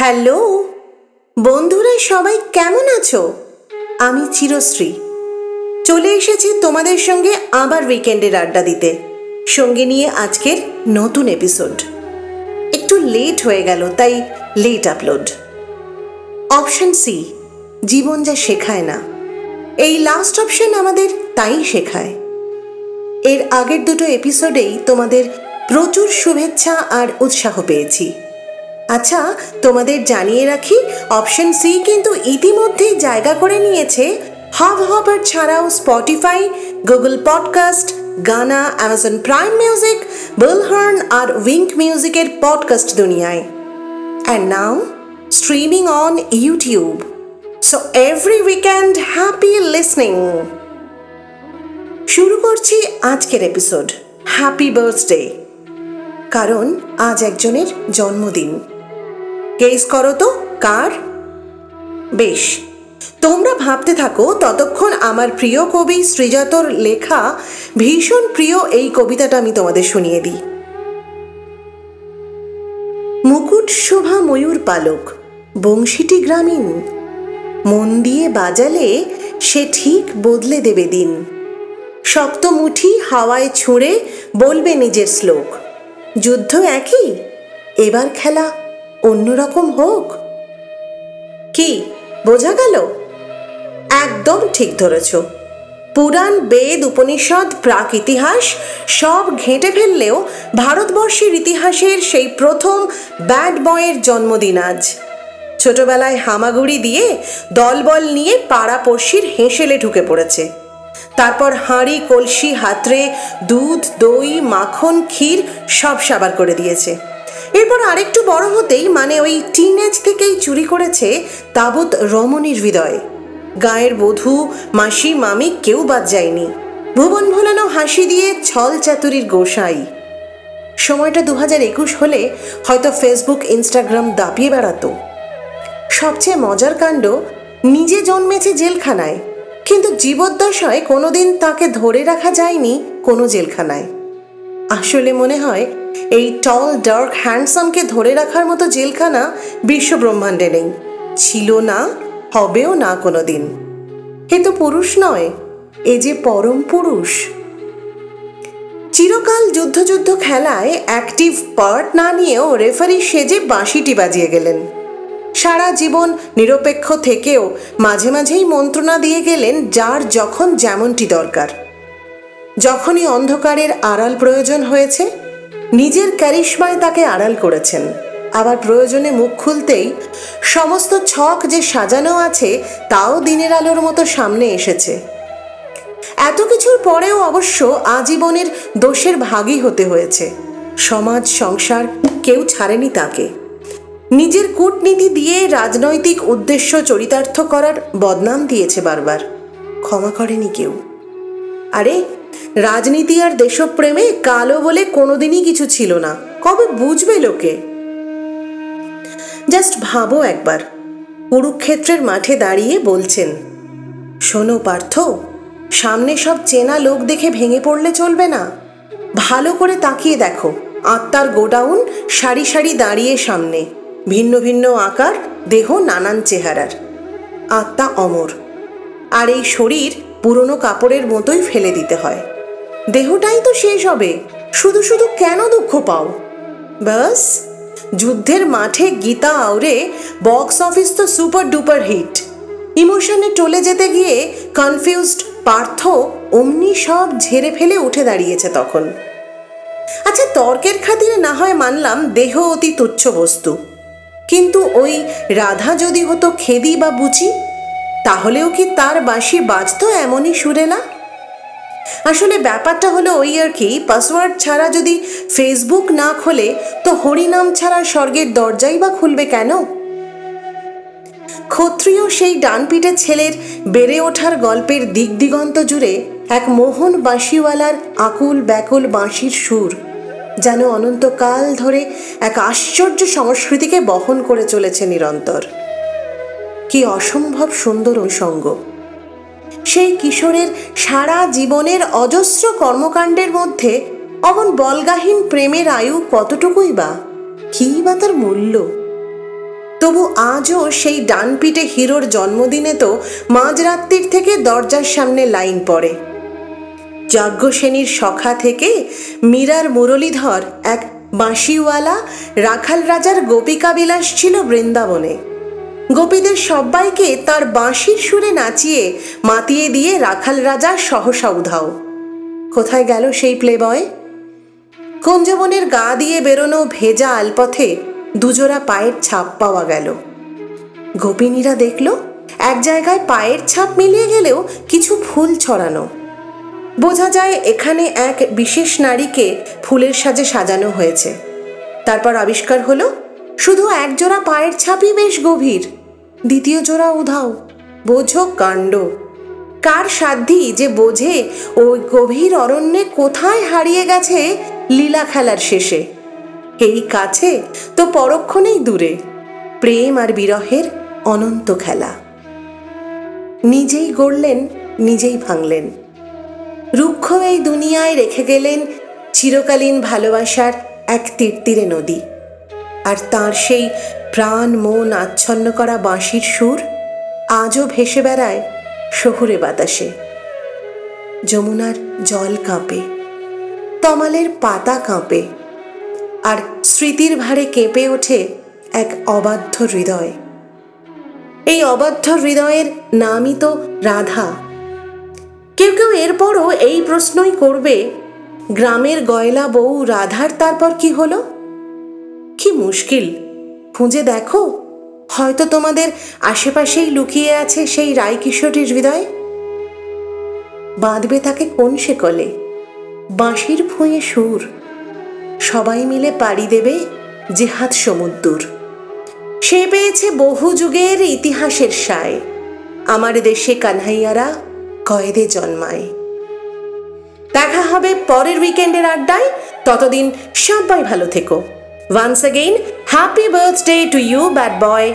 Hello? বন্ধুরা, সবাই কেমন আছো? আমি চিরশ্রী। চলে এসেছি তোমাদের সঙ্গে আবার উইকেন্ডের আড্ডা দিতে। সঙ্গে নিয়ে আজকের নতুন এপিসোড একটু লেট হয়ে গেল, তাই লেট আপলোড অপশন সি জীবন যা শেখায় না। এই লাস্ট অপশন আমাদের তাই শেখায়। এর আগের দুটো এপিসোডেই তোমাদের প্রচুর শুভেচ্ছা আর উৎসাহ পেয়েছি। আচ্ছা তোমাদের জানিয়ে রাখি অপশন সি কিন্তু ইতিমধ্যেই জায়গা করে নিয়েছে। হাব হবার ছাড়াও Spotify Google podcast Gaana Amazon Prime music Bullhorn আর উইঙ্ক মিউজিকের পডকাস্ট দুনিয়ায়। And now streaming on YouTube so every weekend happy listening শুরু করছি আজকের এপিসোড হ্যাপি বার্থডে কারণ, আজ একজনের জন্মদিন। গেস করো তো, কার? বেশ। তোমরা ভাবতে থাকো, ততক্ষণ আমার প্রিয় কবি শ্রীজাতর লেখা ভীষণ প্রিয় এই কবিতাটা আমি তোমাদের শুনিয়ে দিই। মুকুট শোভা ময়ূর পালক, বংশীটি গ্রামীণ। মন দিয়ে বাজালে সে ঠিক বদলে দেবে দিন। শক্ত মুঠি হাওয়ায় ছুঁড়ে বলবে নিজের শ্লোক। যুদ্ধ একই? এবার খেলা অন্যরকম হোক। কি, বোঝা গেল? একদম ঠিক ধরেছ। পুরাণ, বেদ, উপনিষদ প্রাক ইতিহাস সব ঘেঁটে ফেললেও ভারতবর্ষের ইতিহাসের সেই প্রথম ব্যাড বয়ের জন্মদিন আজ। ছোটবেলায় হামাগুড়ি দিয়ে দলবল নিয়ে পাড়াপড়শির হেঁসেলে ঢুকে পড়েছে। তারপর হাঁড়ি, কলসি হাতরে দুধ, দই, মাখন, ক্ষীর সব সাবার করে দিয়েছে। এরপর আরেকটু বড় হতেই মানে ওই টিনেজ থেকেই চুরি করেছে তাবৎ রমণীর হৃদয়। গায়ের বধূ, মাসি, মামি কেউ বাদ যায়নি। ভুবন ভোলানো হাসি দিয়ে ছল চাতুরির গোসাই। সময়টা দু হাজার একুশ হলে হয়তো ফেসবুক ইনস্টাগ্রাম দাপিয়ে বেড়াতো। সবচেয়ে মজার কাণ্ড, নিজে জন্মেছে জেলখানায়, কিন্তু জীবদ্দশায় কোনোদিন তাকে ধরে রাখা যায়নি কোনো জেলখানায়। আসলে মনে হয় এই টল ডার্ক হ্যান্ডসামকে ধরে রাখার মতো জেলখানা বিশ্ব ব্রহ্মাণ্ডে নেই। ছিল না, হবেও না কোনো দিন এ তো পুরুষ নয়, এ যে পরম পুরুষ। চিরকাল যুদ্ধ যুদ্ধ খেলায় অ্যাক্টিভ পার্ট না নিয়েও রেফারি সেজে বাঁশিটি বাজিয়ে গেলেন। সারা জীবন নিরপেক্ষ থেকেও মাঝে মাঝেই মন্ত্রণা দিয়ে গেলেন যার যখন যেমনটি দরকার। যখনই অন্ধকারের আড়াল প্রয়োজন হয়েছে নিজের ক্যারিশমায় তাকে আড়াল করেছেন। আবার প্রয়োজনে মুখ খুলতেই সমস্ত ছক যে সাজানো আছে, তাও দিনের আলোর মতো সামনে এসেছে। এত কিছুর পরেও অবশ্য আজীবনের দোষের ভাগী হতে হয়েছে। সমাজ, সংসার কেউ ছাড়েনি তাকে। নিজের কূটনীতি দিয়ে রাজনৈতিক উদ্দেশ্য চরিতার্থ করার বদনাম দিয়েছে বারবার। ক্ষমা করেনি কেউ। আরে রাজনীতি আর দেশপ্রেমে কালো বলে কোনোদিনই কিছু ছিল না। কবে বুঝবে লোকে? জাস্ট ভাবো একবার। কুরুক্ষেত্রের মাঠে দাঁড়িয়ে বলছেন, শোনো পার্থ, সামনে সব চেনা লোক দেখে ভেঙে পড়লে চলবে না। ভালো করে তাকিয়ে দেখো, আত্মার গোডাউন সারি সারি দাঁড়িয়ে সামনে, ভিন্ন ভিন্ন আকার, দেহ নানান চেহারার। আত্মা অমর। আর এই শরীর পুরনো কাপড়ের মতোই ফেলে দিতে হয়। দেহটাই তো শেষ হবে। শুধু শুধু কেন দুঃখ পাও? বাস যুদ্ধের মাঠে গীতা আউরে বক্স অফিস তো সুপার ডুপার হিট। ইমোশনে টলে যেতে গিয়ে কনফিউজড পার্থ অমনি সব ঝেড়ে ফেলে উঠে দাঁড়িয়েছে তখন। আচ্ছা তর্কের খাতিরে না হয় মানলাম দেহ অতি তুচ্ছ বস্তু। কিন্তু ওই রাধা যদি হতো খেদি বা বুচি, তাহলেও কি তার বাঁশি বাজতো এমনই সুরে না আসলে ব্যাপারটা হলো ওই আর কি পাসওয়ার্ড ছাড়া যদি ফেসবুক না খোলে, তো হরিনাম ছাড়া স্বর্গের দরজাই বা খুলবে কেন? ক্ষত্রিয় সেই ডানপিটে ছেলের বেড়ে ওঠার গল্পের দিক দিগন্ত জুড়ে এক মোহন বাঁশিওয়ালার আকুল ব্যাকুল বাঁশির সুর, যেন অনন্তকাল ধরে এক আশ্চর্য সংস্কৃতিকে বহন করে চলেছে নিরন্তর। কি অসম্ভব সুন্দর সঙ্গ সেই কিশোরের সারা জীবনের অজস্র কর্মকাণ্ডের মধ্যে অমন বলগাহীন প্রেমের আয়ু কতটুকুই বা? কী বা তার মূল্য? তবু আজও সেই ডান পিঠে হিরোর জন্মদিনে তো মাঝরাত্রির থেকে দরজার সামনে লাইন পড়ে। যাজ্ঞসেনীর সখা থেকে মীরার মুরলীধর এক বাঁশিওয়ালা রাখাল রাজার গোপিকা বিলাস ছিল বৃন্দাবনে। গোপীদের সবাইকে তার বাঁশির সুরে নাচিয়ে, মাতিয়ে দিয়ে রাখাল রাজা সহসা উধাও। কোথায় গেল সেই প্লেবয়? কুঞ্জবনের গা দিয়ে বেরোনো ভেজা আলপথে দুজোড়া পায়ের ছাপ পাওয়া গেল। গোপিনীরা দেখল, এক জায়গায় পায়ের ছাপ মিলিয়ে গেলেও কিছু ফুল ছড়ানো। বোঝা যায় এখানে এক বিশেষ নারীকে ফুলের সাজে সাজানো হয়েছে। তারপর আবিষ্কার হলো, শুধু এক জোড়া পায়ের ছাপই বেশ গভীর। দ্বিতীয় জোড়া উধাও, বোঝো কাণ্ড। কার সাধ্যি যে বোঝে ওই গভীর অরণ্যে কোথায় হারিয়ে গেছে লীলা খেলার শেষে? এই কাছে তো পরক্ষণেই দূরে, প্রেম আর বিরহের অনন্ত খেলা। নিজেই গড়লেন, নিজেই ভাঙলেন। রুক্ষ এই দুনিয়ায় রেখে গেলেন চিরকালীন ভালোবাসার এক তীর্তিরে নদী। আর তার সেই প্রাণ মন আচ্ছন্ন করা বাঁশির সুর আজও ভেসে বেড়ায় শহুরে বাতাসে। যমুনার জল কাঁপে, তমালের পাতা কাঁপে, আর স্মৃতির ভারে কেঁপে ওঠে এক অবাধ্য হৃদয়। এই অবাধ্য হৃদয়ের নামই তো রাধা। কেউ কেউ এরপরও এই প্রশ্নই করবে, গ্রামের গয়লা বউ রাধার তারপর কি হলো? মুশকিল। খুঁজে দেখো। হয়তো তোমাদের আশেপাশেই লুকিয়ে আছে সেই রায় কিশোরীর হৃদয়। বাঁধবে তাকে কোন শেকলে? বাঁশির ভুঁয়ে সুর। সবাই মিলে পাড়ি দেবে জেহাদ সমুদ্র সে পেয়েছে বহু যুগের ইতিহাসের সায়। আমার দেশে কানহাইয়ারা কয়েদে জন্মায়। দেখা হবে পরের উইকেন্ডের আড্ডায়। ততদিন সবাই ভালো থেকো। Once again, happy birthday to you, bad boy.